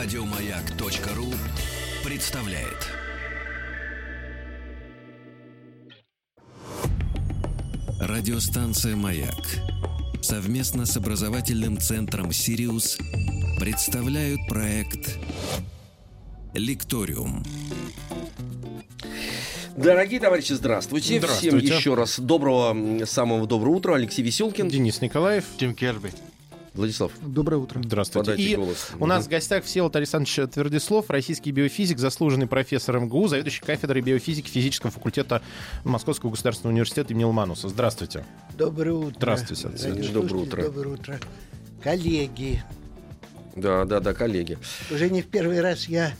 Радиомаяк.ру представляет. Радиостанция «Маяк» совместно с образовательным центром «Сириус» представляют проект «Лекториум». Дорогие товарищи, здравствуйте. Здравствуйте. Всем еще раз доброго, самого доброго утра. Алексей Веселкин. Денис Николаев. Тим Керби. Владислав, Доброе утро. Здравствуйте. подайте И голос. у нас в гостях Всеволод Александрович Твердислов, российский биофизик, заслуженный профессор МГУ, заведующий кафедрой биофизики физического факультета Московского государственного университета имени Ломануса. Здравствуйте. Доброе утро. Здравствуйте. Радиослушатели, Доброе утро. Доброе утро. Коллеги, Да, да, да, коллеги. уже не в первый раз я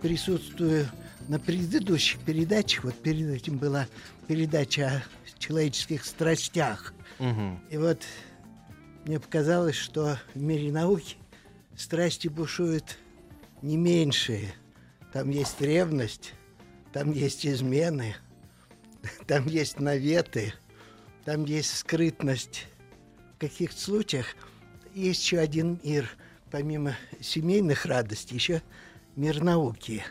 присутствую на предыдущих передачах. Вот перед этим была передача о человеческих страстях. И вот мне показалось, что в мире науки страсти бушуют не меньшие. Там есть ревность, там есть измены, там есть наветы, там есть скрытность. В каких случаях есть еще один мир, помимо семейных радостей, еще мир науки.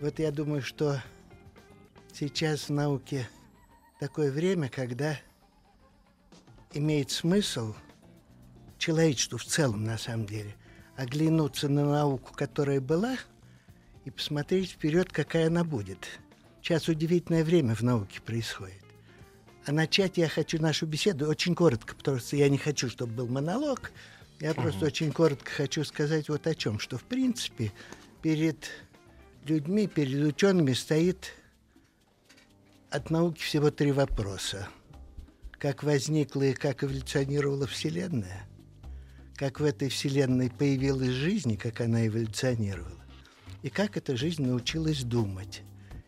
Вот я думаю, что сейчас в науке такое время, когда имеет смысл человечеству в целом, на самом деле, оглянуться на науку, которая была, и посмотреть вперед, какая она будет. Сейчас удивительное время в науке происходит. А начать я хочу нашу беседу очень коротко, потому что я не хочу, чтобы был монолог. Я просто очень коротко хочу сказать вот о чем, что в принципе перед людьми, перед учеными стоит от науки всего три вопроса. Как возникла и как эволюционировала Вселенная, как в этой Вселенной появилась жизнь и как она эволюционировала, и как эта жизнь научилась думать.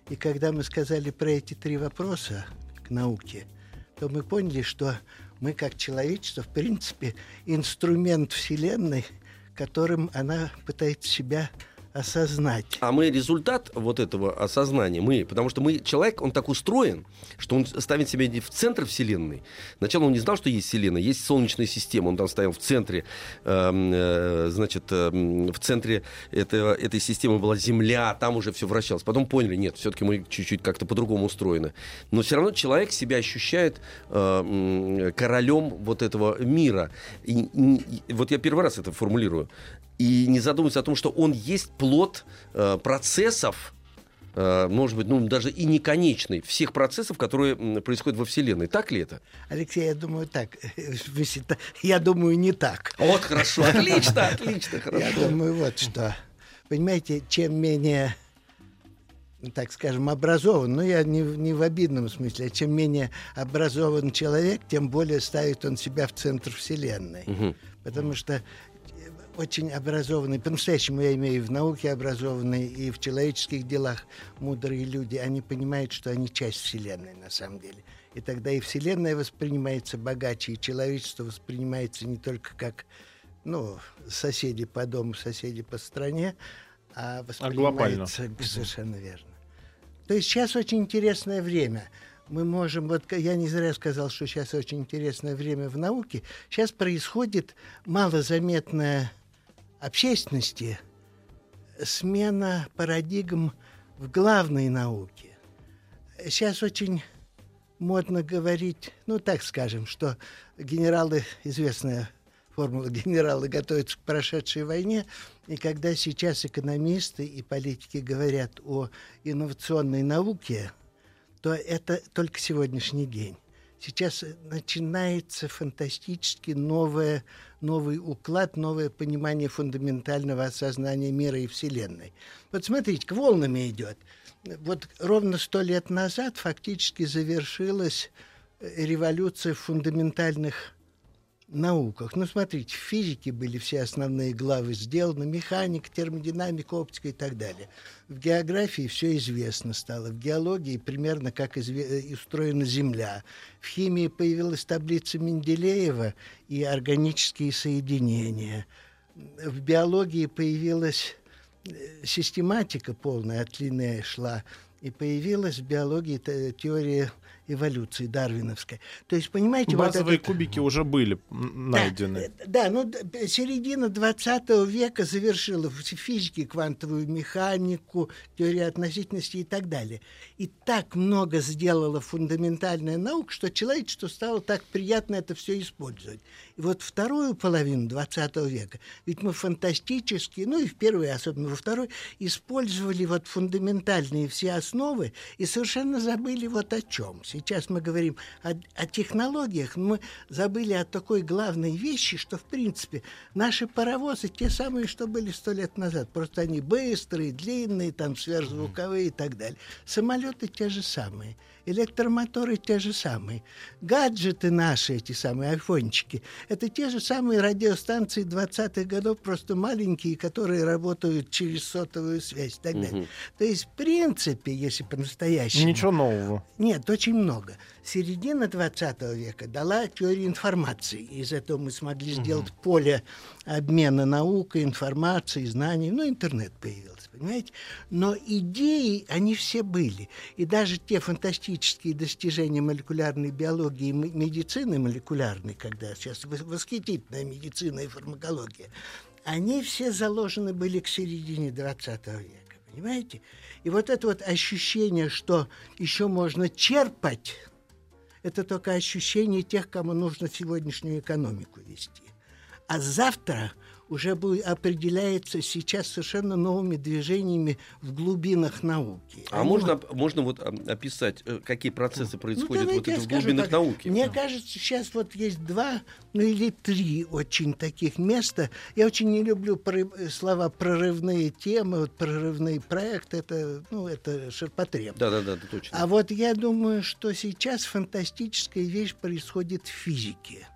И когда мы сказали про эти три вопроса к науке, то мы поняли, что мы как человечество, в принципе, инструмент Вселенной, которым она пытается себя осознать. А мы результат вот этого осознания, мы, потому что мы, человек, он так устроен, что он ставит себя в центр Вселенной. Сначала он не знал, что есть Вселенная, есть Солнечная система, он там стоял в центре, эм, э, значит, эм, в центре этого, этой системы была Земля, там уже все вращалось. Потом поняли, нет, все-таки мы чуть-чуть как-то по-другому устроены. Но все равно человек себя ощущает э, королем вот этого мира. И- и вот я первый раз это формулирую. И не задумывается о том, что он есть плод э, процессов, э, может быть, ну, даже и не конечный, всех процессов, которые происходят во Вселенной. Так ли это? Алексей, я думаю так. Я думаю, не так. Вот, хорошо, отлично, отлично, Я хорошо. думаю, вот что. Понимаете, чем менее, так скажем, образован, ну, я не, в- не в обидном смысле, а чем менее образован человек, тем более ставит он себя в центр Вселенной. Мгм. Потому что очень образованные, по-настоящему я имею в науке образованные и в человеческих делах мудрые люди, они понимают, что они часть Вселенной на самом деле. И тогда и Вселенная воспринимается богаче, и человечество воспринимается не только как ну, соседи по дому, соседи по стране, а глобально. воспринимается совершенно верно. То есть сейчас очень интересное время. Мы можем, вот я не зря сказал, что сейчас очень интересное время в науке. Сейчас происходит малозаметная общественности смена парадигм в главной науке. Сейчас очень модно говорить, ну так скажем, что генералы, известная формула генералы готовятся к прошедшей войне, и когда сейчас экономисты и политики говорят о инновационной науке, то это только сегодняшний день. Сейчас э, начинается фантастически новое, новый уклад, новое понимание фундаментального осознания мира и Вселенной. Вот смотрите, к волнами идет. Вот ровно сто лет назад фактически завершилась э, революция фундаментальных науках. Ну, смотрите, в физике были все основные главы сделаны, механика, термодинамика, оптика и так далее. В географии все известно стало, в геологии примерно как изве- э, устроена Земля. В химии появилась таблица Менделеева и органические соединения. В биологии появилась э, систематика полная от Линнея шла, и появилась в биологии те- теория эволюции дарвиновской. То есть, понимаете, Базовые вот этот... кубики уже были найдены. Да, да ну, середина 20 века завершила в физике квантовую механику, теорию относительности и так далее. И так много сделала фундаментальная наука, что человечеству стало так приятно это все использовать. И вот вторую половину 20 века, ведь мы фантастически, ну и в первой, особенно во второй, использовали вот фундаментальные все основы и совершенно забыли вот о чем. Сейчас мы говорим о, о технологиях, но мы забыли о такой главной вещи, что, в принципе, наши паровозы те самые, что были сто лет назад. Просто они быстрые, длинные, там, сверхзвуковые и так далее. Самолеты те же самые электромоторы те же самые. Гаджеты наши, эти самые айфончики, это те же самые радиостанции 20-х годов, просто маленькие, которые работают через сотовую связь и так далее. Угу. То есть, в принципе, если по-настоящему... Ничего нового. Нет, очень много. Середина 20 века дала теорию информации. Из этого мы смогли сделать угу. поле обмена наукой, информацией, знаний. Ну, интернет появился, понимаете? Но идеи, они все были. И даже те фантастические достижения молекулярной биологии и медицины молекулярной, когда сейчас восхитительная медицина и фармакология, они все заложены были к середине 20 века, понимаете? И вот это вот ощущение, что еще можно черпать, это только ощущение тех, кому нужно сегодняшнюю экономику вести. А завтра – уже будет, определяется сейчас совершенно новыми движениями в глубинах науки. А Они можно, вот... можно вот описать, э, какие процессы ну, происходят ну, вот это в глубинах так, науки? Мне кажется, сейчас вот есть два, ну или три очень таких места. Я очень не люблю слова прорывные темы, вот прорывные проекты, это, ну, это ширпотреб. Да, да, да, это точно. А вот я думаю, что сейчас фантастическая вещь происходит в физике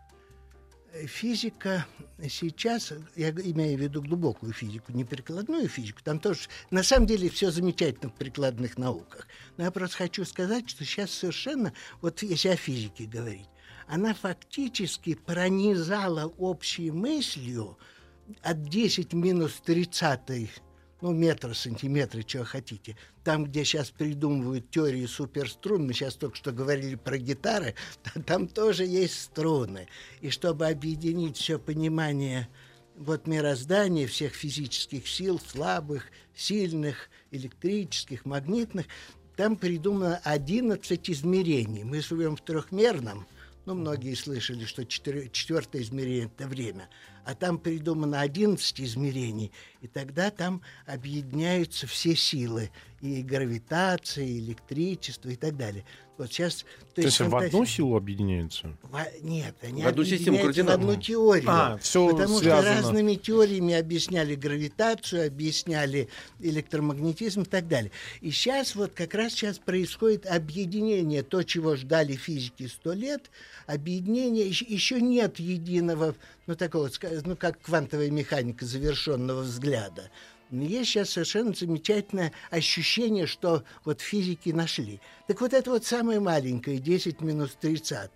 физика сейчас, я имею в виду глубокую физику, не прикладную физику, там тоже, на самом деле, все замечательно в прикладных науках. Но я просто хочу сказать, что сейчас совершенно, вот если о физике говорить, она фактически пронизала общей мыслью от 10 минус 30 ну, метра, сантиметра, чего хотите. Там, где сейчас придумывают теории суперструн, мы сейчас только что говорили про гитары, там тоже есть струны. И чтобы объединить все понимание вот мироздания, всех физических сил, слабых, сильных, электрических, магнитных, там придумано 11 измерений. Мы живем в трехмерном, ну, многие слышали, что четвертое измерение – это время а там придумано 11 измерений, и тогда там объединяются все силы, и гравитация, и электричество, и так далее. Вот сейчас... То, то есть, есть фантазия... в одну силу объединяются? В... Нет, они в одну систему координат. в одну теорию. А, все потому связано. что разными теориями объясняли гравитацию, объясняли электромагнетизм и так далее. И сейчас вот как раз сейчас происходит объединение, то, чего ждали физики сто лет, объединение, еще нет единого, ну такого, ну как квантовая механика завершенного взгляда. Есть сейчас совершенно замечательное ощущение, что вот физики нашли. Так вот это вот самое маленькое, 10 минус 30.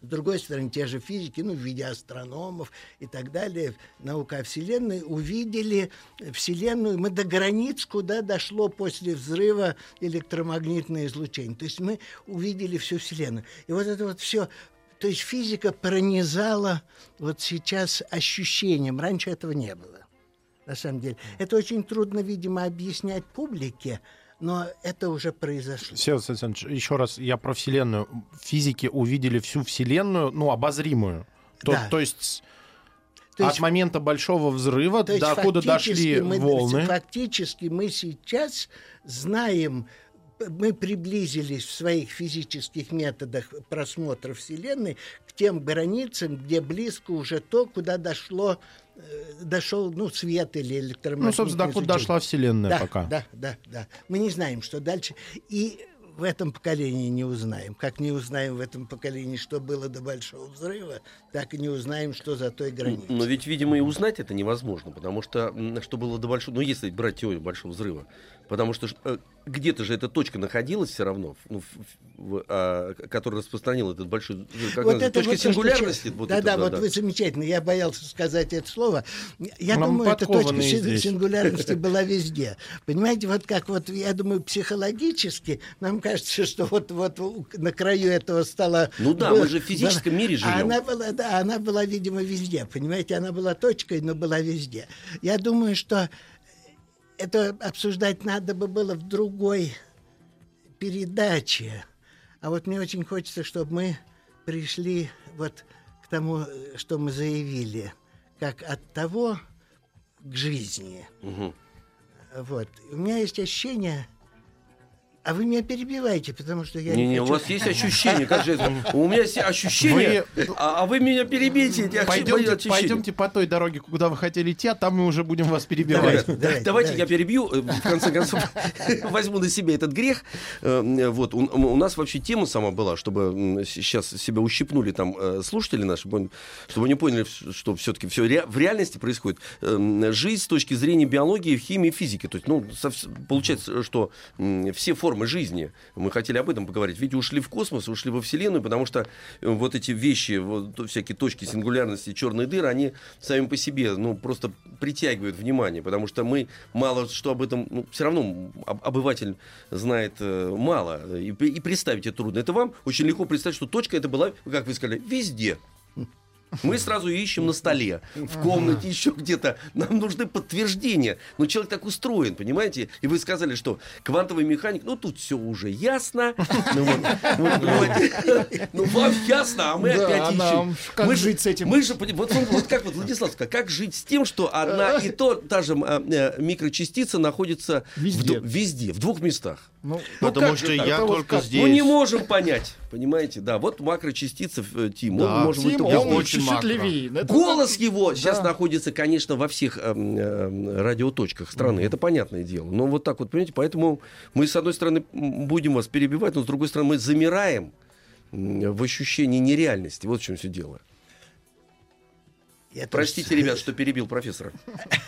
С другой стороны, те же физики, ну, в виде астрономов и так далее, наука о Вселенной, увидели Вселенную, мы до границ, куда дошло после взрыва электромагнитное излучение. То есть мы увидели всю Вселенную. И вот это вот все то есть физика пронизала вот сейчас ощущением. Раньше этого не было на самом деле. Это очень трудно, видимо, объяснять публике, но это уже произошло. Сергей Александрович, еще раз, я про Вселенную. Физики увидели всю Вселенную, ну, обозримую. То, да. то есть... То есть, От момента большого взрыва до куда дошли мы, волны. Фактически мы сейчас знаем, мы приблизились в своих физических методах просмотра Вселенной к тем границам, где близко уже то, куда дошло Э, дошел, ну, свет или электромагнитное Ну, собственно, до куда дошла Вселенная да, пока. Да, да, да. Мы не знаем, что дальше. И в этом поколении не узнаем. Как не узнаем в этом поколении, что было до Большого Взрыва, так и не узнаем, что за той границей. Но ведь, видимо, и узнать это невозможно, потому что что было до Большого... Ну, если брать теорию Большого Взрыва, потому что э, где-то же эта точка находилась все равно, ну, в, в, а, которая распространила этот большой... Как вот это точка вот сингулярности. Вот да, это, да, да, вот да. вы замечательно. Я боялся сказать это слово. Я Нам думаю, эта точка здесь. сингулярности была везде. Понимаете, вот как вот, я думаю, психологически нам кажется, что вот, вот на краю этого стало... Ну да, мы же в физическом мире живем. Она была, да, она была, видимо, везде, понимаете, она была точкой, но была везде. Я думаю, что это обсуждать надо бы было в другой передаче. А вот мне очень хочется, чтобы мы пришли вот к тому, что мы заявили, как от того к жизни. Угу. Вот. У меня есть ощущение, а вы меня перебиваете, потому что я не, не, не хочу... у вас есть ощущение, как же это? У меня есть ощущение, вы... а, а вы меня перебейте. Пойдемте, пойдемте по той дороге, куда вы хотели идти, а там мы уже будем вас перебивать. Давайте, давайте, давайте я перебью, э, в конце концов, возьму на себя этот грех. Э, вот, у, у нас вообще тема сама была, чтобы сейчас себя ущипнули там э, слушатели наши, чтобы они поняли, что все-таки все в реальности происходит. Жизнь с точки зрения биологии, химии, физики. То есть, ну, получается, что все формы формы жизни. Мы хотели об этом поговорить. Ведь ушли в космос, ушли во Вселенную, потому что э, вот эти вещи, вот, всякие точки сингулярности, черные дыры, они сами по себе ну, просто притягивают внимание, потому что мы мало что об этом, ну, все равно обыватель знает э, мало, и, и представить это трудно. Это вам очень легко представить, что точка это была, как вы сказали, везде. Мы сразу ищем на столе, в комнате, еще где-то. Нам нужны подтверждения. Но человек так устроен, понимаете? И вы сказали, что квантовый механик, ну тут все уже ясно. Ну, вот, ну вам ясно, а мы опять а ищем. Как мы жить с этим? Мы же, вот, как вот Владислав сказал, как жить с тем, что одна и то, та же э, микрочастица находится везде, в, двух местах. Ну, ну потому что я только здесь. Мы не можем понять, понимаете? Да, вот макрочастица э, Тим, да. он может Тим, быть... Он очень счастливее. Голос его да. сейчас находится, конечно, во всех э, э, радиоточках страны. Mm-hmm. Это понятное дело. Но вот так вот, понимаете, поэтому мы, с одной стороны, будем вас перебивать, но с другой стороны, мы замираем в ощущении нереальности. Вот в чем все дело. Я Простите, тоже... ребят, что перебил профессора.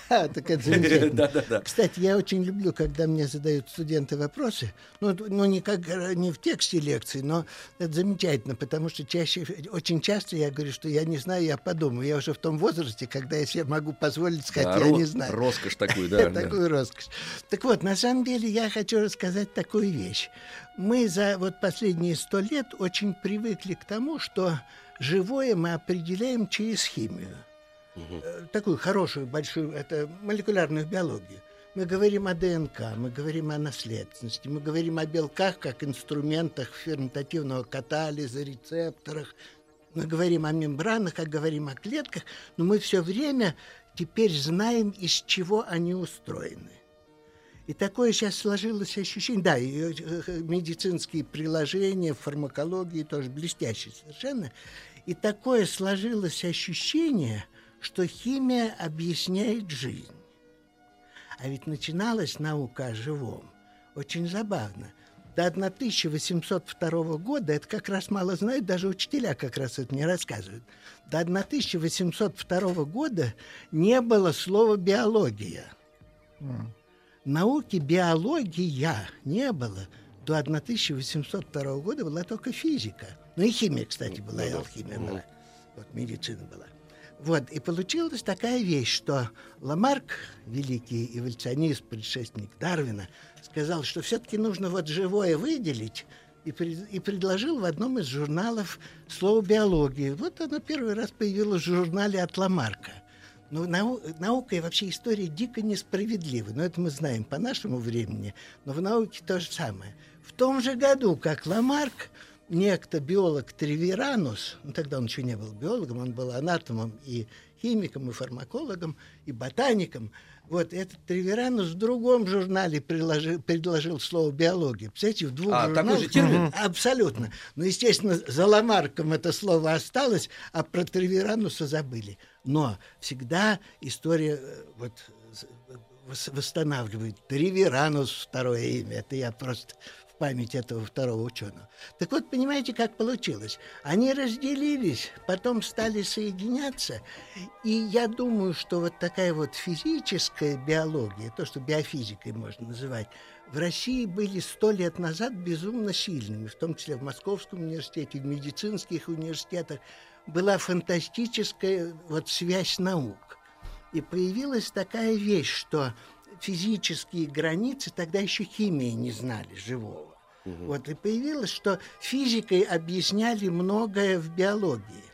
Так это замечательно. Кстати, я очень люблю, когда мне задают студенты вопросы. Ну, ну не, как, не в тексте лекции, но это замечательно, потому что чаще, очень часто я говорю, что я не знаю, я подумаю. Я уже в том возрасте, когда я себе могу позволить сказать, я не знаю. Роскошь такую, да. Такую роскошь. Так вот, на самом деле я хочу рассказать такую вещь. Мы за вот последние сто лет очень привыкли к тому, что живое мы определяем через химию угу. такую хорошую, большую, это молекулярную биологию. Мы говорим о ДНК, мы говорим о наследственности, мы говорим о белках как инструментах ферментативного катализа, рецепторах, мы говорим о мембранах, как говорим о клетках, но мы все время теперь знаем, из чего они устроены. И такое сейчас сложилось ощущение, да, и э, э, медицинские приложения, фармакологии тоже блестящие совершенно. И такое сложилось ощущение, что химия объясняет жизнь. А ведь начиналась наука о живом очень забавно. До 1802 года, это как раз мало знают, даже учителя как раз это не рассказывают. До 1802 года не было слова биология. Mm. Науки биология не было. До 1802 года была только физика. Ну и химия, кстати, была, и алхимия была. Вот медицина была. Вот, и получилась такая вещь, что Ламарк, великий эволюционист, предшественник Дарвина, сказал, что все-таки нужно вот живое выделить, и, пред, и предложил в одном из журналов слово биология. Вот оно первый раз появилось в журнале от Ламарка. Но нау, наука и вообще история дико несправедливы. Но это мы знаем по нашему времени. Но в науке то же самое. В том же году, как Ламарк некто биолог Тревиранус, ну, тогда он еще не был биологом, он был анатомом и химиком, и фармакологом, и ботаником. Вот этот Тревиранус в другом журнале предложил, предложил слово биология. Представляете, в двух а, журналах... такой же термин? Абсолютно. Но, естественно, за Ламарком это слово осталось, а про Тревирануса забыли. Но всегда история э, вот, восстанавливает. Тревиранус второе имя. Это я просто память этого второго ученого. Так вот, понимаете, как получилось? Они разделились, потом стали соединяться, и я думаю, что вот такая вот физическая биология, то, что биофизикой можно называть, в России были сто лет назад безумно сильными, в том числе в Московском университете, в медицинских университетах. Была фантастическая вот связь наук. И появилась такая вещь, что физические границы тогда еще химии не знали живого. Вот и появилось, что физикой объясняли многое в биологии.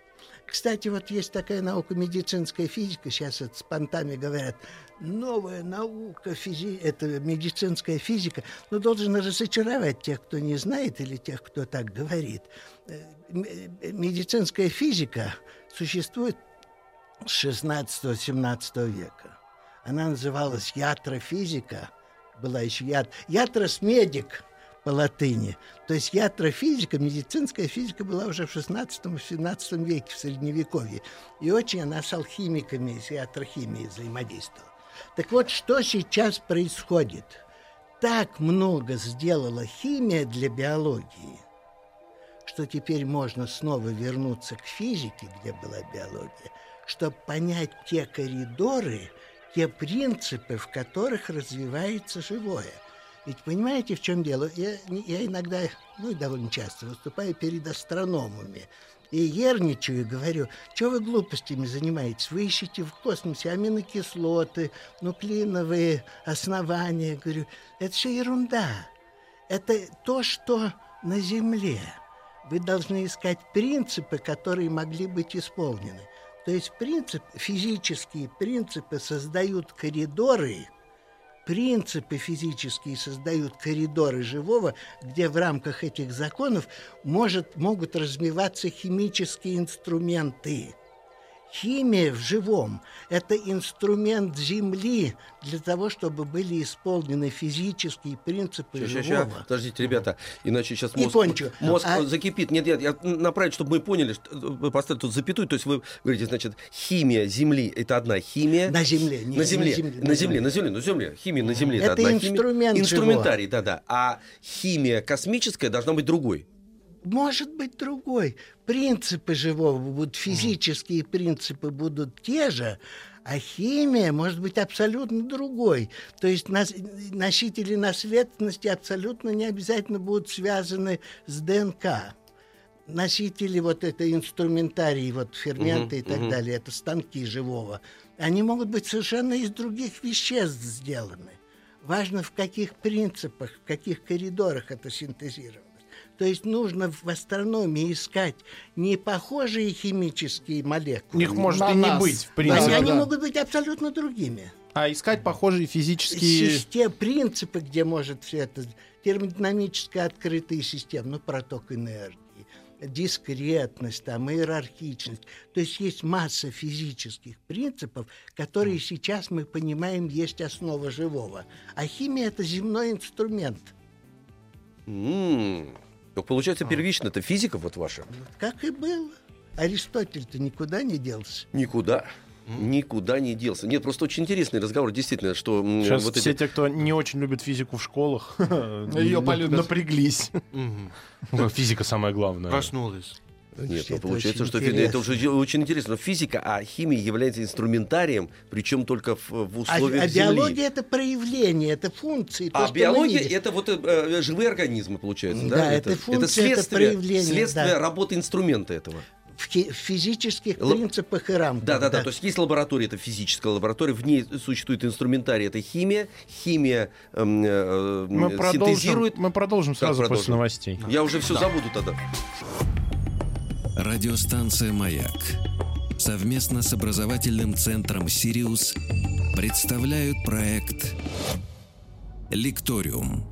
Кстати, вот есть такая наука медицинская физика, сейчас это с понтами говорят, новая наука, физи... это медицинская физика, но должен разочаровать тех, кто не знает, или тех, кто так говорит. Э, э, медицинская физика существует 16-17 века. Она называлась ятрофизика, была еще яд... Ятрос медик – по латыни. То есть ятрофизика, медицинская физика была уже в 16-17 веке, в Средневековье. И очень она с алхимиками, с ятрохимией взаимодействовала. Так вот, что сейчас происходит? Так много сделала химия для биологии, что теперь можно снова вернуться к физике, где была биология, чтобы понять те коридоры, те принципы, в которых развивается живое – ведь понимаете, в чем дело? Я, я иногда, ну и довольно часто выступаю перед астрономами. И ерничаю, говорю, что вы глупостями занимаетесь? Вы ищете в космосе аминокислоты, нуклеиновые основания. Говорю, это все ерунда. Это то, что на Земле. Вы должны искать принципы, которые могли быть исполнены. То есть принцип, физические принципы создают коридоры – принципы физические создают коридоры живого, где в рамках этих законов может, могут развиваться химические инструменты. Химия в живом – это инструмент Земли для того, чтобы были исполнены физические принципы сейчас, живого. Сейчас, подождите, ребята, иначе сейчас мозг, кончу. мозг а... закипит. Нет, нет, я направить, чтобы мы поняли, вы поставили тут запятую, то есть вы говорите, значит, химия Земли – это одна химия. На Земле. Не на Земле, на Земле, на Земле, на Земле, на Земле. Химия на Земле – это, это одна инструмент химия. Инструментарий, да-да. А химия космическая должна быть другой может быть другой. Принципы живого будут, физические принципы будут те же, а химия может быть абсолютно другой. То есть носители наследственности абсолютно не обязательно будут связаны с ДНК. Носители вот это инструментарии, вот ферменты uh-huh, и так uh-huh. далее, это станки живого, они могут быть совершенно из других веществ сделаны. Важно, в каких принципах, в каких коридорах это синтезировано. То есть нужно в астрономии искать не похожие химические молекулы. Их может и не быть, в принципе. Они, они могут быть абсолютно другими. А искать похожие физические... Систем, принципы, где может все это... Термодинамически открытые системы, ну, проток энергии дискретность, там, иерархичность. То есть есть масса физических принципов, которые сейчас мы понимаем есть основа живого. А химия – это земной инструмент. Mm. Ну, получается, первично это физика вот ваша. Как и было. Аристотель-то никуда не делся. Никуда. Никуда не делся. Нет, просто очень интересный разговор, действительно, что... Сейчас вот все эти... те, кто не очень любит физику в школах, ее полюбят. Напряглись. Физика самое главное. Проснулась. Нет, ну, получается, что интересно. это уже очень интересно. Физика, а химия является инструментарием, причем только в, в а условиях а, а Земли. биология это проявление, это функции. А то, биология это вот э, живые организмы, получается, да? Да, это, это функция, это следствие, это проявление. Следствие да. работы инструмента этого в физических Л... принципах и рамках. Да, да, да, да. То есть есть лаборатория, это физическая лаборатория, в ней существует инструментарий, это химия. Химия э, э, мы синтезирует. Продолжим, мы продолжим сразу продолжим? после новостей. Я уже все да. забуду тогда. Радиостанция «Маяк» совместно с образовательным центром «Сириус» представляют проект «Лекториум».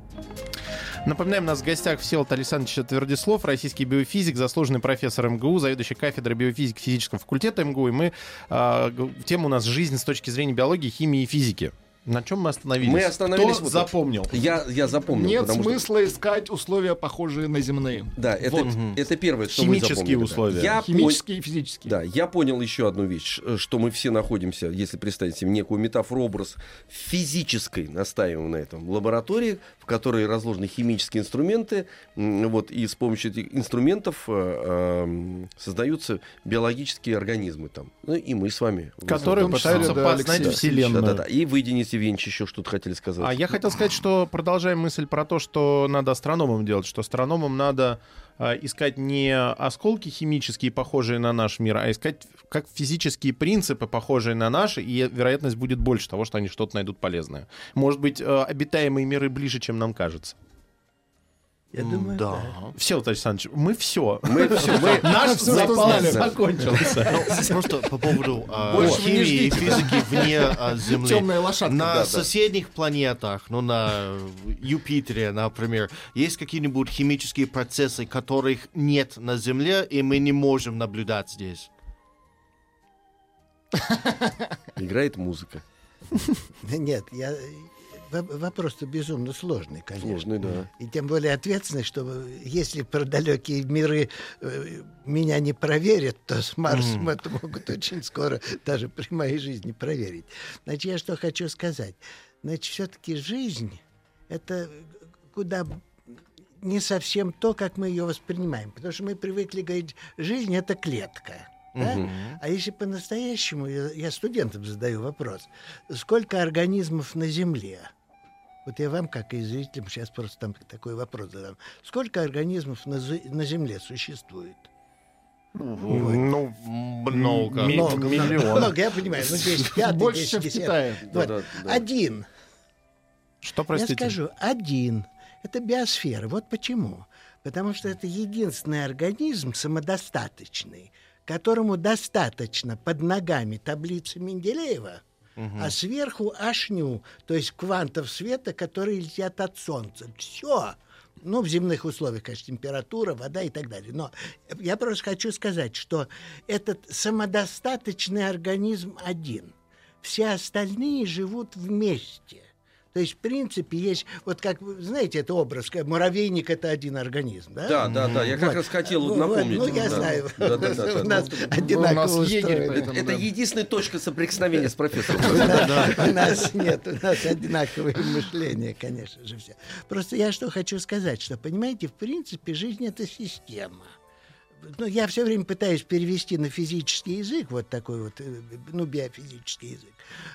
Напоминаем, у нас в гостях Всеволод Александрович Твердислов, российский биофизик, заслуженный профессор МГУ, заведующий кафедрой биофизики физического факультета МГУ. И мы, э, тема у нас «Жизнь с точки зрения биологии, химии и физики». На чем мы остановились? Мы остановились. Кто вот запомнил? Я, я запомнил. Нет смысла что... искать условия, похожие на земные. Да, это, вот. это первое, что Химические мы запомнили. условия. Я Химические и физические. Да, я понял еще одну вещь, что мы все находимся, если представить себе некую метафору, образ физической, настаиваем на этом, лаборатории, в которой разложены химические инструменты, вот, и с помощью этих инструментов э, э, создаются биологические организмы там. Ну, и мы с вами. Которые пытаются да, познать да, Вселенную. Да, да, да. И вы, Денис Евгеньевич, еще что-то хотели сказать. А я хотел сказать, что продолжаем мысль про то, что надо астрономам делать, что астрономам надо э, искать не осколки химические, похожие на наш мир, а искать как физические принципы, похожие на наши, и вероятность будет больше того, что они что-то найдут полезное. Может быть, э, обитаемые миры ближе, чем нам кажется. Я думаю, да. Да. Все, Александрович, мы все. Мы все, мы... Наш запас знали. закончился. Просто по поводу а, химии и физики вне а, Земли. Темная лошадка. На соседних планетах, ну, на Юпитере, например, есть какие-нибудь химические процессы, которых нет на Земле, и мы не можем наблюдать здесь? Играет музыка. Нет, я... во- Вопрос-то безумно сложный, конечно. Сложный, да. И тем более ответственный, что если про далекие миры э, меня не проверят, то с Марсом это могут очень скоро даже при моей жизни проверить. Значит, я что хочу сказать. Значит, все-таки жизнь — это куда не совсем то, как мы ее воспринимаем. Потому что мы привыкли говорить, жизнь — это клетка. да? А если по-настоящему, я, я студентам задаю вопрос, сколько организмов на Земле? Вот я вам, как и зрителям, сейчас просто там такой вопрос задам. Сколько организмов на, на Земле существует? Ну, Много. Ми- Много, миллион. много, я понимаю. Ну, 10, 5, Больше, 10, чем в 10. Китае. Вот. Да, да, да. Один. Что, Я простите? скажу, один. Это биосфера. Вот почему. Потому что это единственный организм самодостаточный, которому достаточно под ногами таблицы Менделеева, а сверху ашню, то есть квантов света, которые летят от Солнца. Все. Ну, в земных условиях, конечно, температура, вода и так далее. Но я просто хочу сказать, что этот самодостаточный организм один. Все остальные живут вместе. То есть, в принципе, есть, вот как, вы знаете, это образ, муравейник – это один организм, да? Да, да, да. Я как Вот. раз хотел вот Вот, напомнить. Ну, я Да. знаю. Да, да, да, да. У нас Ну, одинаково у нас поэтому- Это единственная точка соприкосновения с профессором. У нас нет, у нас одинаковое мышление, конечно же, все. Просто я что хочу сказать, что, понимаете, в принципе, жизнь — это система. Ну, я все время пытаюсь перевести на физический язык, вот такой вот, э, ну, биофизический язык.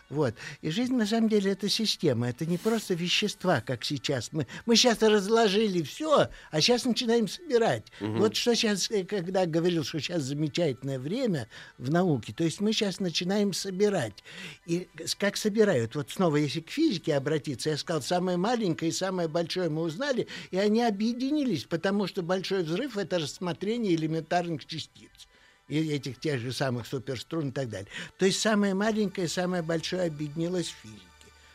Вот. И жизнь, на самом деле, это система. Это не просто вещества, как сейчас. Мы, мы сейчас разложили все, а сейчас начинаем собирать. Вот что сейчас, э, когда говорил, что сейчас замечательное время в науке, то есть мы сейчас начинаем собирать. И как собирают? Вот снова, если к физике обратиться, я сказал, самое маленькое и самое большое мы узнали, и они объединились, потому что большой взрыв — это рассмотрение элементарных частиц и этих тех же самых суперструн и так далее. То есть самое маленькое и самое большое объединилось в физике.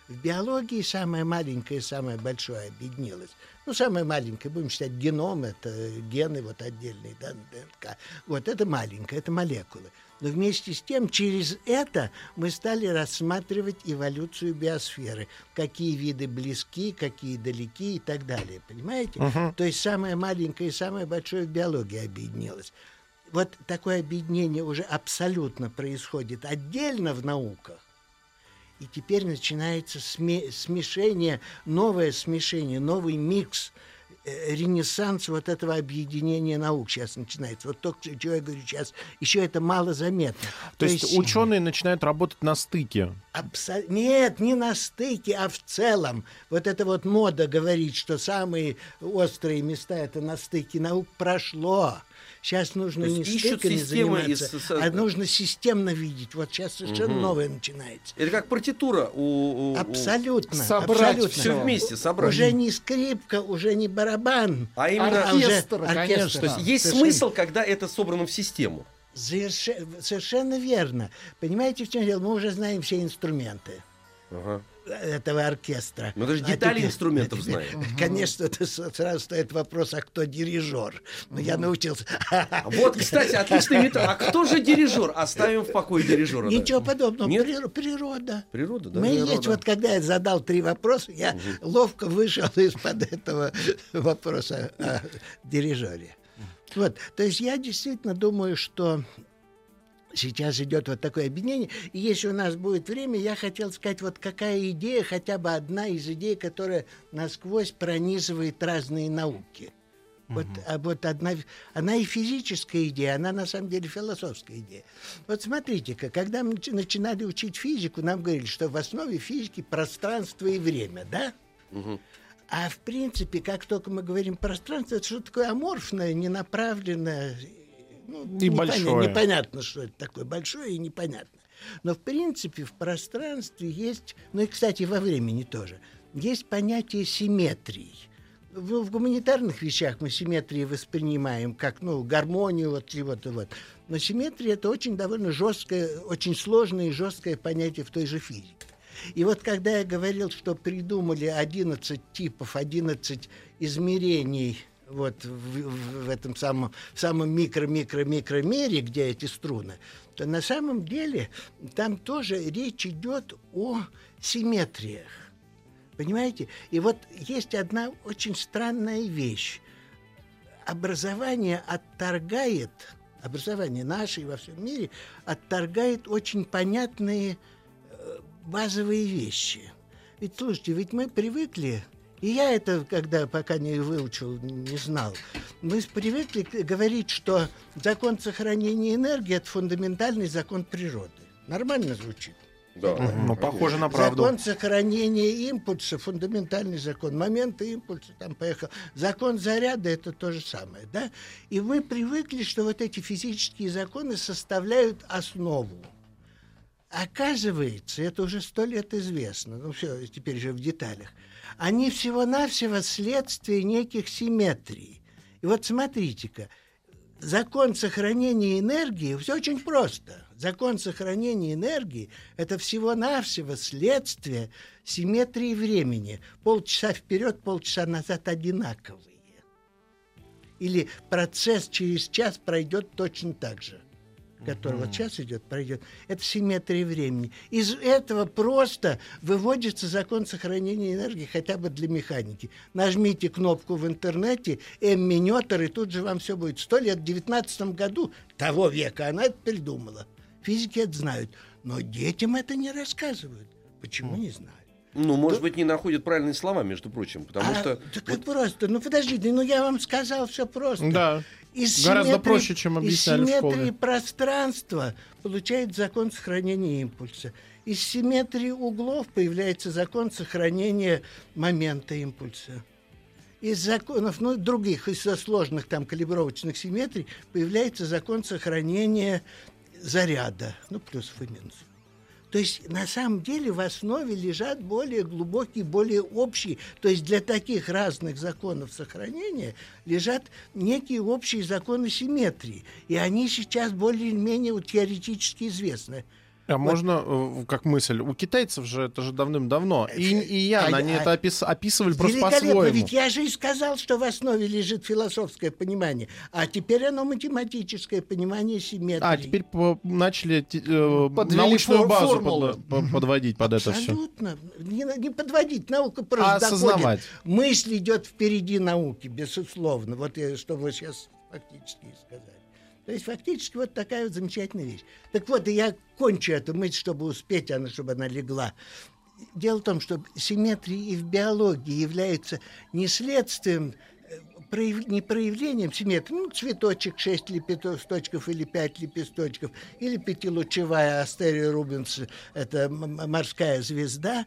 В биологии самое маленькое и самое большое объединилось. Ну, самое маленькое, будем считать, геном, это гены вот отдельные, да, ДНК. Вот это маленькое, это молекулы. Но вместе с тем, через это мы стали рассматривать эволюцию биосферы. Какие виды близки, какие далеки и так далее. Понимаете? То есть самое маленькое и самое большое в биологии объединилось. Вот такое объединение уже абсолютно происходит отдельно в науках. И теперь начинается сме- смешение, новое смешение, новый микс, ренессанс вот этого объединения наук сейчас начинается. Вот то, чего я говорю сейчас, еще это мало заметно. То есть ученые начинают работать на стыке. Абсо- Нет, не на стыке, а в целом. Вот эта вот мода говорить, что самые острые места это на стыке наук прошло. Сейчас нужно не стыками заниматься, из- с- а нужно системно видеть. Вот сейчас совершенно новое начинается. Это как партитура у... у- у- Абсолютно. Собрать абсолютно. Все вместе собрать. Уже не скрипка, уже не барабан. А именно... а уже Оркестр, конечно. То есть есть Совершенно. смысл, когда это собрано в систему. Заверше- Совершенно верно. Понимаете, в чем дело? Мы уже знаем все инструменты Ага. Этого оркестра. Ну, даже А детали теперь- инструментов а теперь, знаем. Конечно, это сразу стоит вопрос, а кто дирижер? Но я научился. Вот, кстати, отличный метод. А кто же дирижер? Оставим в покое дирижера. Ничего подобного. Нет? Прир- Природа. Природа, да? Мы и Природа. есть, вот когда я задал три вопроса, я ловко вышел из-под этого вопроса о дирижере. Вот, то есть я действительно думаю, что сейчас идет вот такое объединение. И если у нас будет время, я хотел сказать, вот какая идея, хотя бы одна из идей, которая насквозь пронизывает разные науки. Вот, а вот одна, она и физическая идея, она на самом деле философская идея. Вот смотрите-ка, когда мы начи- начинали учить физику, нам говорили, что в основе физики пространство и время, да? А в принципе, как только мы говорим пространство, это что такое аморфное, ненаправленное, ну, И непоня- большое. Непонятно, что это такое, большое и непонятно. Но в принципе в пространстве есть, ну и, кстати, во времени тоже, есть понятие симметрии. в, в гуманитарных вещах мы симметрии воспринимаем как, ну, гармонию, вот и вот, и вот. Но симметрия это очень довольно жесткое, очень сложное и жесткое понятие в той же физике. И вот когда я говорил, что придумали 11 типов, 11 измерений вот в, в, этом самом, в самом микро-микро-микро мире, где эти струны, то на самом деле там тоже речь идет о симметриях. Понимаете? И вот есть одна очень странная вещь. Образование отторгает, образование наше и во всем мире отторгает очень понятные э, базовые вещи. Ведь, слушайте, ведь мы привыкли и я это, когда пока не выучил, не знал. Мы привыкли говорить, что закон сохранения энергии – это фундаментальный закон природы. Нормально звучит? Да. Ну, похоже на правду. Закон сохранения импульса, фундаментальный закон. Моменты импульса, там поехал. Закон заряда – это то же самое, да? И мы привыкли, что вот эти физические законы составляют основу. Оказывается, это уже сто лет известно, ну все, теперь же в деталях, они всего-навсего следствие неких симметрий. И вот смотрите-ка, закон сохранения энергии, все очень просто. Закон сохранения энергии – это всего-навсего следствие симметрии времени. Полчаса вперед, полчаса назад одинаковые. Или процесс через час пройдет точно так же который mm-hmm. вот сейчас идет, пройдет, это симметрия времени. Из этого просто выводится закон сохранения энергии хотя бы для механики. Нажмите кнопку в интернете, эмминетор, и тут же вам все будет. Сто лет, в 19 году того века она это придумала. Физики это знают. Но детям это не рассказывают. Почему, mm. не знаю. Ну, может быть, не находят правильные слова, между прочим, потому а, что... Так вот... просто, ну подождите, ну я вам сказал все просто. Да. Из Гораздо симметрии, проще, чем объясняли из симметрии в школе. пространства получает закон сохранения импульса. Из симметрии углов появляется закон сохранения момента импульса. Из законов, ну, других, из сложных там калибровочных симметрий появляется закон сохранения заряда, ну, плюсов и минусов. То есть на самом деле в основе лежат более глубокие, более общие. То есть для таких разных законов сохранения лежат некие общие законы симметрии. И они сейчас более-менее теоретически известны. А вот. можно, э, как мысль, у китайцев же это же давным-давно. И, и я, а, они а, это опис, описывали просто по-своему. Ведь я же и сказал, что в основе лежит философское понимание. А теперь оно математическое понимание симметрии. А, теперь по, начали э, научную базу формулу. под, подводить под это все. Абсолютно. Не, не подводить, наука просто а доходит. Осознавать. Мысль идет впереди науки, безусловно. Вот я, что вы сейчас фактически сказали. То есть фактически вот такая вот замечательная вещь. Так вот, и я кончу эту мысль, чтобы успеть, она, чтобы она легла. Дело в том, что симметрия и в биологии является не следствием э, не проявлением симметрии, ну, цветочек 6 лепесточков или 5 лепесточков, или пятилучевая астерия Рубинс, это морская звезда,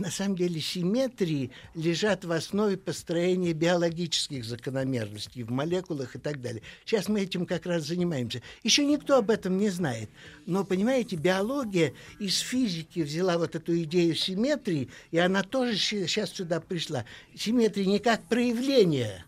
на самом деле симметрии лежат в основе построения биологических закономерностей в молекулах и так далее. Сейчас мы этим как раз занимаемся. Еще никто об этом не знает. Но, понимаете, биология из физики взяла вот эту идею симметрии, и она тоже сейчас сюда пришла. Симметрия не как проявление,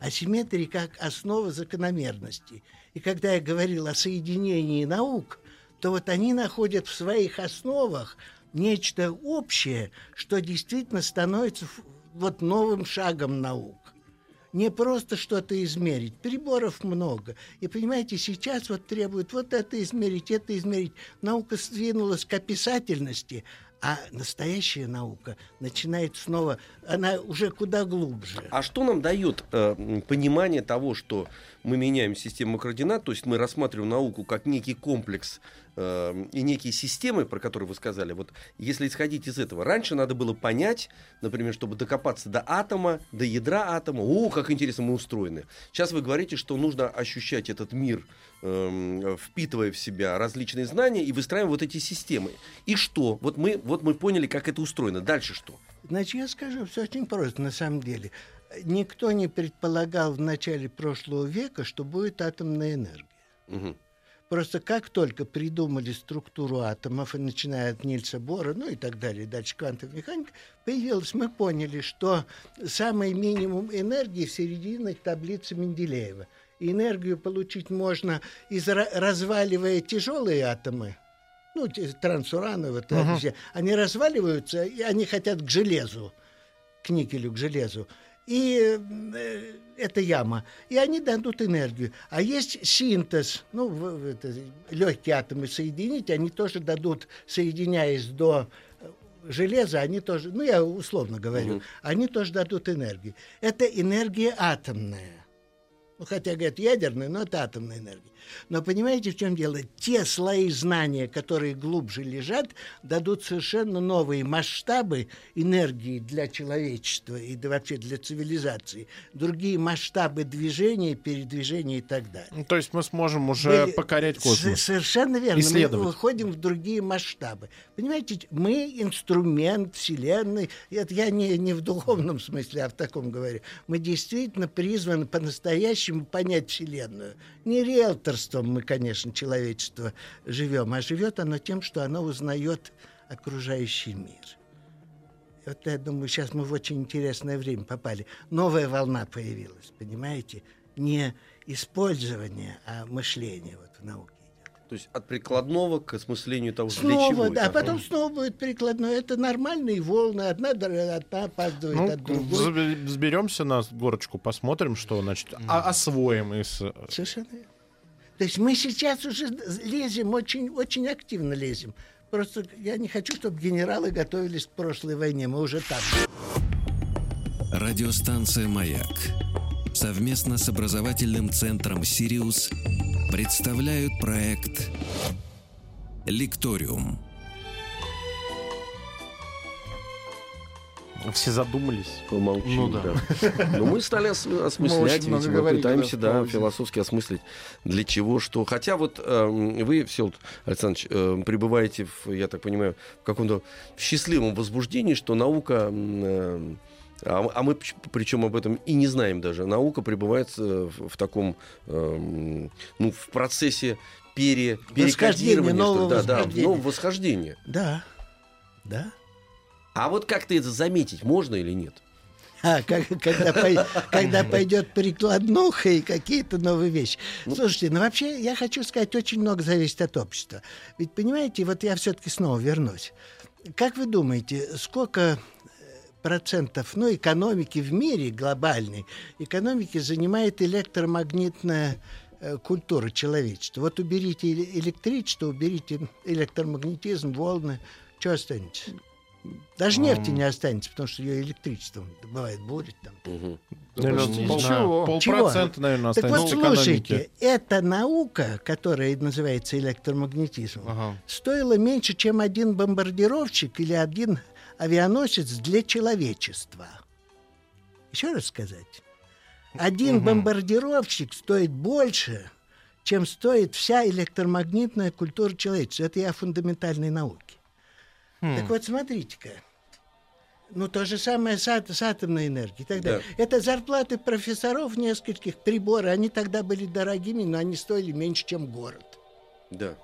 а симметрия как основа закономерности. И когда я говорил о соединении наук, то вот они находят в своих основах нечто общее, что действительно становится вот новым шагом наук. Не просто что-то измерить. Приборов много. И понимаете, сейчас вот требуют вот это измерить, это измерить. Наука сдвинулась к описательности, а настоящая наука начинает снова, она уже куда глубже. А что нам дает э, понимание того, что мы меняем систему координат, то есть мы рассматриваем науку как некий комплекс э, и некие системы, про которые вы сказали. Вот если исходить из этого, раньше надо было понять, например, чтобы докопаться до атома, до ядра атома, о, как интересно мы устроены. Сейчас вы говорите, что нужно ощущать этот мир, э, впитывая в себя различные знания и выстраивая вот эти системы. И что? Вот мы, вот мы поняли, как это устроено. Дальше что? Значит, я скажу, все очень просто на самом деле. Никто не предполагал в начале прошлого века, что будет атомная энергия. Угу. Просто как только придумали структуру атомов, и начиная от Нильса Бора, ну и так далее, дальше квантовая механика, появилась, мы поняли, что самый минимум энергии в середине таблицы Менделеева. И энергию получить можно, из, разваливая тяжелые атомы, ну, трансурановые, uh-huh. они разваливаются, и они хотят к железу, к никелю, к железу и э, это яма, и они дадут энергию. А есть синтез, ну, в, в, это, легкие атомы соединить, они тоже дадут, соединяясь до э, железа, они тоже, ну, я условно говорю, угу. они тоже дадут энергию. Это энергия атомная. Ну, хотя, говорят, ядерная, но это атомная энергия. Но понимаете, в чем дело? Те слои знания, которые глубже лежат, дадут совершенно новые масштабы энергии для человечества и вообще для цивилизации. Другие масштабы движения, передвижения и так далее. Ну, то есть мы сможем уже Мы, покорять космос. Совершенно верно. Мы выходим в другие масштабы. Понимаете, мы инструмент Вселенной. Это я не, не в духовном смысле, а в таком говорю. Мы действительно призваны по-настоящему понять Вселенную. Не риэлтор лекарством мы, конечно, человечество живем, а живет оно тем, что оно узнает окружающий мир. Вот я думаю, сейчас мы в очень интересное время попали. Новая волна появилась, понимаете? Не использование, а мышление вот в науке. То есть от прикладного к осмыслению того, снова, для чего да, это. потом снова будет прикладное. Это нормальные волны. Одна, одна опаздывает ну, от другой. Взберемся на горочку, посмотрим, что значит, mm. освоим из... Совершенно то есть мы сейчас уже лезем, очень, очень активно лезем. Просто я не хочу, чтобы генералы готовились к прошлой войне. Мы уже там. Радиостанция «Маяк» совместно с образовательным центром «Сириус» представляют проект «Лекториум». Все задумались. Помолчим, ну, да. да. Но мы стали ос- осмыслять, мы, ведь, мы пытаемся да, философски осмыслить, для чего, что. Хотя вот э, вы, все, Александр э, пребываете, в, я так понимаю, в каком-то счастливом возбуждении, что наука... Э, а, а мы причем об этом и не знаем даже. Наука пребывает в, в таком, э, ну, в процессе пере, перекодирования, нового да, да, нового восхождения. Да, да. А вот как-то это заметить можно или нет? А, как, когда, пой, когда пойдет прикладнуха и какие-то новые вещи. Ну, Слушайте, ну вообще я хочу сказать, очень много зависит от общества. Ведь понимаете, вот я все-таки снова вернусь. Как вы думаете, сколько э, процентов ну, экономики в мире глобальной, экономики занимает электромагнитная э, культура человечества? Вот уберите электричество, уберите электромагнетизм, волны, что останется? Даже нефти не останется, потому что ее электричеством бывает бурит там. Угу. Наверное, пол, полпроцента, наверное, останется. Так вот, слушайте, эта наука, которая называется электромагнетизм, ага. стоила меньше, чем один бомбардировщик или один авианосец для человечества. Еще раз сказать. Один угу. бомбардировщик стоит больше, чем стоит вся электромагнитная культура человечества. Это я о фундаментальной науке. Хм. Так вот, смотрите-ка. Ну, то же самое с, ат- с атомной энергией и так далее. Да. Это зарплаты профессоров нескольких приборов. Они тогда были дорогими, но они стоили меньше, чем город. Да.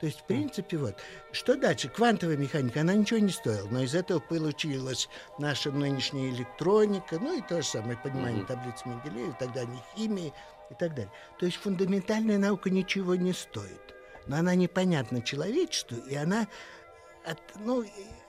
То есть, в принципе, вот. Что дальше? Квантовая механика, она ничего не стоила, но из этого получилась наша нынешняя электроника, ну и то же самое понимание mm-hmm. таблиц Менделеева, тогда не химии и так далее. То есть фундаментальная наука ничего не стоит, но она непонятна человечеству, и она от, ну,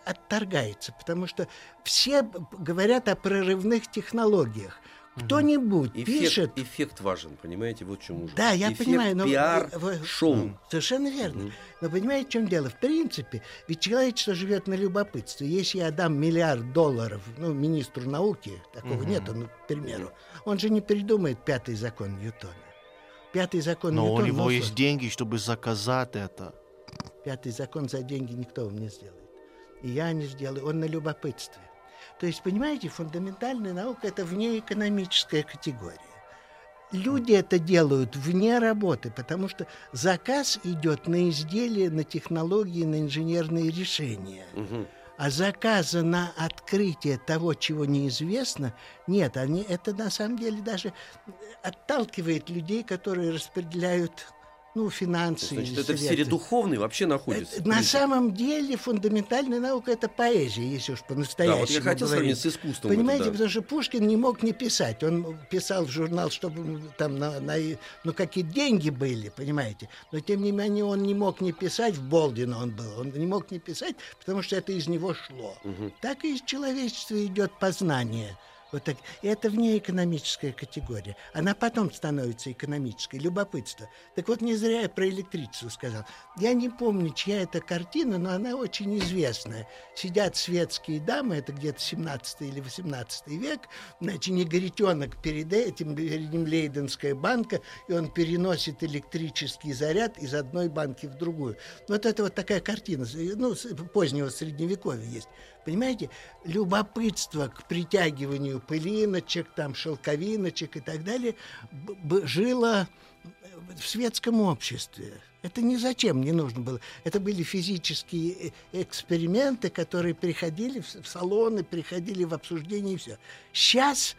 отторгается, потому что все говорят о прорывных технологиях. Кто-нибудь эффект, пишет... Эффект важен, понимаете, вот в чем ужас. Да, я эффект, понимаю. Но... пиар, шоу. Совершенно верно. Mm. Но понимаете, в чем дело? В принципе, ведь человечество живет на любопытстве. Если я дам миллиард долларов ну, министру науки, такого mm-hmm. нет, ну, к примеру, он же не придумает пятый закон Ньютона. Пятый закон Но Ньютона... Но у него есть деньги, чтобы заказать это. Пятый закон за деньги никто вам не сделает. И я не сделаю. Он на любопытстве. То есть, понимаете, фундаментальная наука – это внеэкономическая категория. Люди это делают вне работы, потому что заказ идет на изделия, на технологии, на инженерные решения. Угу. А заказа на открытие того, чего неизвестно, нет. Они, это на самом деле даже отталкивает людей, которые распределяют ну, финансы. Значит, это в сфере духовной вообще находится. Э, На самом деле фундаментальная наука это поэзия, если уж Да, по-настоящему вот я хотел говорить. сравнить с искусством. Понимаете, это, да. потому что Пушкин не мог не писать. Он писал в журнал, чтобы там на, на- ну какие деньги были, понимаете. Но тем не менее он не мог не писать, в Болдино он был, он не мог не писать, потому что это из него шло. Так и из человечества идет познание. Вот так. Это вне экономическая категория. Она потом становится экономической. Любопытство. Так вот, не зря я про электричество сказал. Я не помню, чья это картина, но она очень известная. Сидят светские дамы, это где-то 17 или 18 век, значит, негритенок перед этим, перед ним Лейденская банка, и он переносит электрический заряд из одной банки в другую. Вот это вот такая картина, ну, позднего средневековья есть. Понимаете, любопытство к притягиванию пылиночек, там, шелковиночек и так далее жило в светском обществе. Это ни зачем не нужно было. Это были физические э, эксперименты, которые приходили в салоны, приходили в обсуждение и все. Сейчас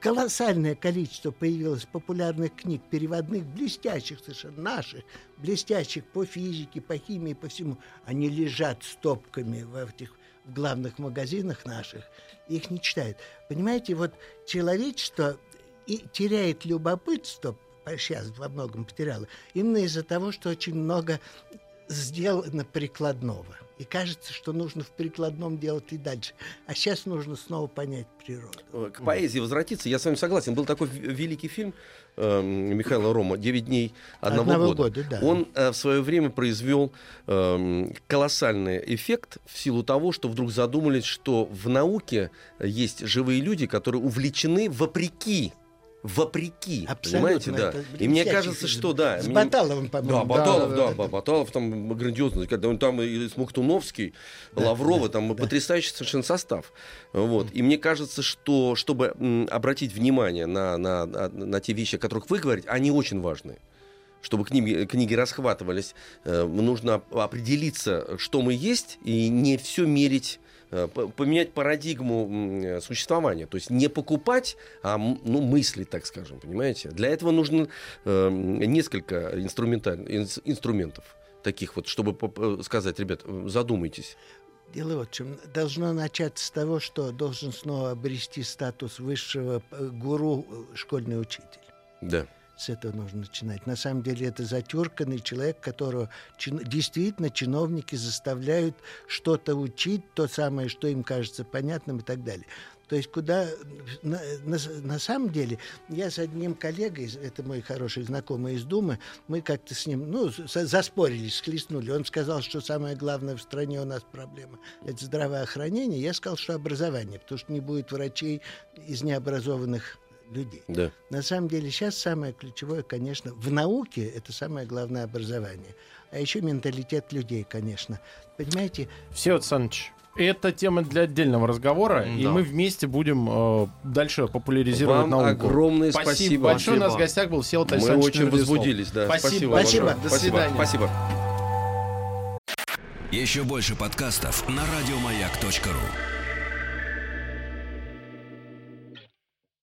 колоссальное количество появилось популярных книг, переводных, блестящих совершенно, наших, блестящих по физике, по химии, по всему. Они лежат стопками в этих в главных магазинах наших, их не читают. Понимаете, вот человечество и теряет любопытство, сейчас во многом потеряло, именно из-за того, что очень много сделано прикладного. И кажется, что нужно в прикладном делать и дальше. А сейчас нужно снова понять природу. Э, К поэзии возвратиться, я с вами согласен. Был такой великий фильм э, Михаила Рома «Девять дней одного, Одного года». года, да. Он э, в свое время произвел эм, колоссальный эффект в силу того, что вдруг задумались, что в науке есть живые люди, которые увлечены вопреки вопреки, Абсолютно, понимаете, да. И мне кажется, фильм. что да. С мне- Баталовым, Да, по-моему. Баталов, да, да, да, Ба- Баталов там грандиозно, когда он там и Смоктуновский, Лаврова, там потрясающий совершенно состав. Вот. И мне кажется, что чтобы обратить внимание на, на, на, на те вещи, о которых вы говорите, они очень важны. Чтобы книги, книги расхватывались, э, нужно оп- определиться, что мы есть, и не все мерить э, поменять парадигму э, существования. То есть не покупать, а ну, мысли, так скажем, понимаете? Для этого нужно э, несколько инструментов таких вот, чтобы э, сказать, ребят, э, задумайтесь. Дело вот в чем. Должно начаться с того, что должен снова обрести статус высшего э, гуру э, школьный учитель. Да. С этого нужно начинать. На самом деле это затюрканный человек, которого чин- действительно чиновники заставляют что-то учить, то самое, что им кажется понятным и так далее. То есть куда... На, на- на самом деле, я с одним коллегой, это мой хороший знакомый из Думы, мы как-то с ним, ну, с- заспорились, схлестнули. Он сказал, что самое главное в стране у нас проблема – это здравоохранение. Я сказал, что образование, потому что не будет врачей из необразованных людей. Да. На самом деле сейчас самое ключевое, конечно, в науке это самое главное образование. А еще менталитет людей, конечно. Понимаете, Все, Александрович, это тема для отдельного разговора, и Да. мы вместе будем э, дальше популяризировать Вам науку. огромное спасибо. большое. У нас в Спасибо. гостях был Сел Мы очень Твердислав. возбудились, да. Спасибо. Спасибо. большое. До свидания. Спасибо. Еще больше подкастов на радиомаяк.ру.